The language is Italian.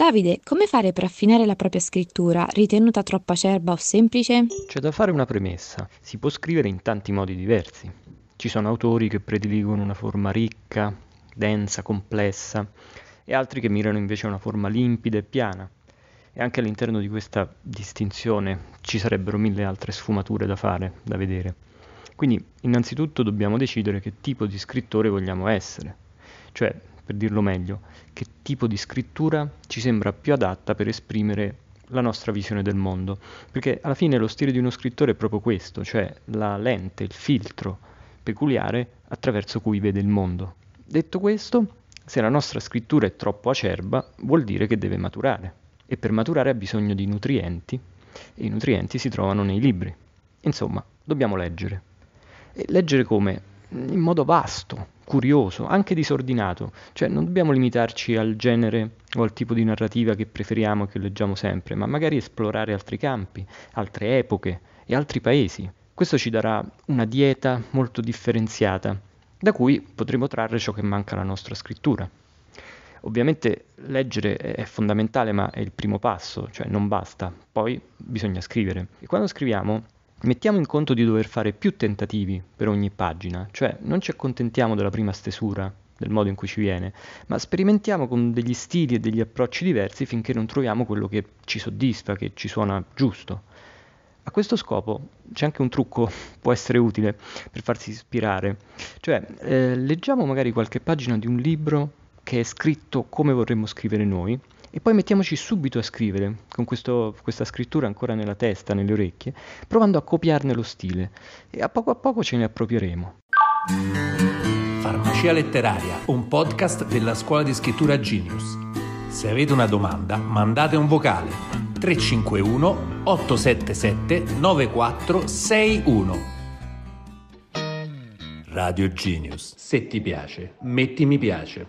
Davide, come fare per affinare la propria scrittura? Ritenuta troppo acerba o semplice? C'è da fare una premessa. Si può scrivere in tanti modi diversi. Ci sono autori che prediligono una forma ricca, densa, complessa, e altri che mirano invece a una forma limpida e piana. E anche all'interno di questa distinzione ci sarebbero mille altre sfumature da fare, da vedere. Quindi, innanzitutto dobbiamo decidere che tipo di scrittore vogliamo essere. Cioè, per dirlo meglio, che tipo di scrittura ci sembra più adatta per esprimere la nostra visione del mondo. Perché alla fine lo stile di uno scrittore è proprio questo, cioè la lente, il filtro peculiare attraverso cui vede il mondo. Detto questo, se la nostra scrittura è troppo acerba, vuol dire che deve maturare. E per maturare ha bisogno di nutrienti, e i nutrienti si trovano nei libri. Insomma, dobbiamo leggere. E leggere come? In modo vasto, curioso, anche disordinato, cioè non dobbiamo limitarci al genere o al tipo di narrativa che preferiamo e che leggiamo sempre, ma magari esplorare altri campi, altre epoche e altri paesi. Questo ci darà una dieta molto differenziata, da cui potremo trarre ciò che manca alla nostra scrittura. Ovviamente leggere è fondamentale, ma è il primo passo, cioè non basta, poi bisogna scrivere. E quando scriviamo mettiamo in conto di dover fare più tentativi per ogni pagina, cioè non ci accontentiamo della prima stesura, del modo in cui ci viene, ma sperimentiamo con degli stili e degli approcci diversi finché non troviamo quello che ci soddisfa, che ci suona giusto. A questo scopo c'è anche un trucco, può essere utile per farsi ispirare, cioè eh, leggiamo magari qualche pagina di un libro che è scritto come vorremmo scrivere noi e poi mettiamoci subito a scrivere, con questo, questa scrittura ancora nella testa, nelle orecchie, provando a copiarne lo stile e a poco a poco ce ne appropieremo. Farmacia letteraria, un podcast della scuola di scrittura Genius. Se avete una domanda, mandate un vocale 351 877 9461. Radio Genius. Se ti piace, metti mi piace.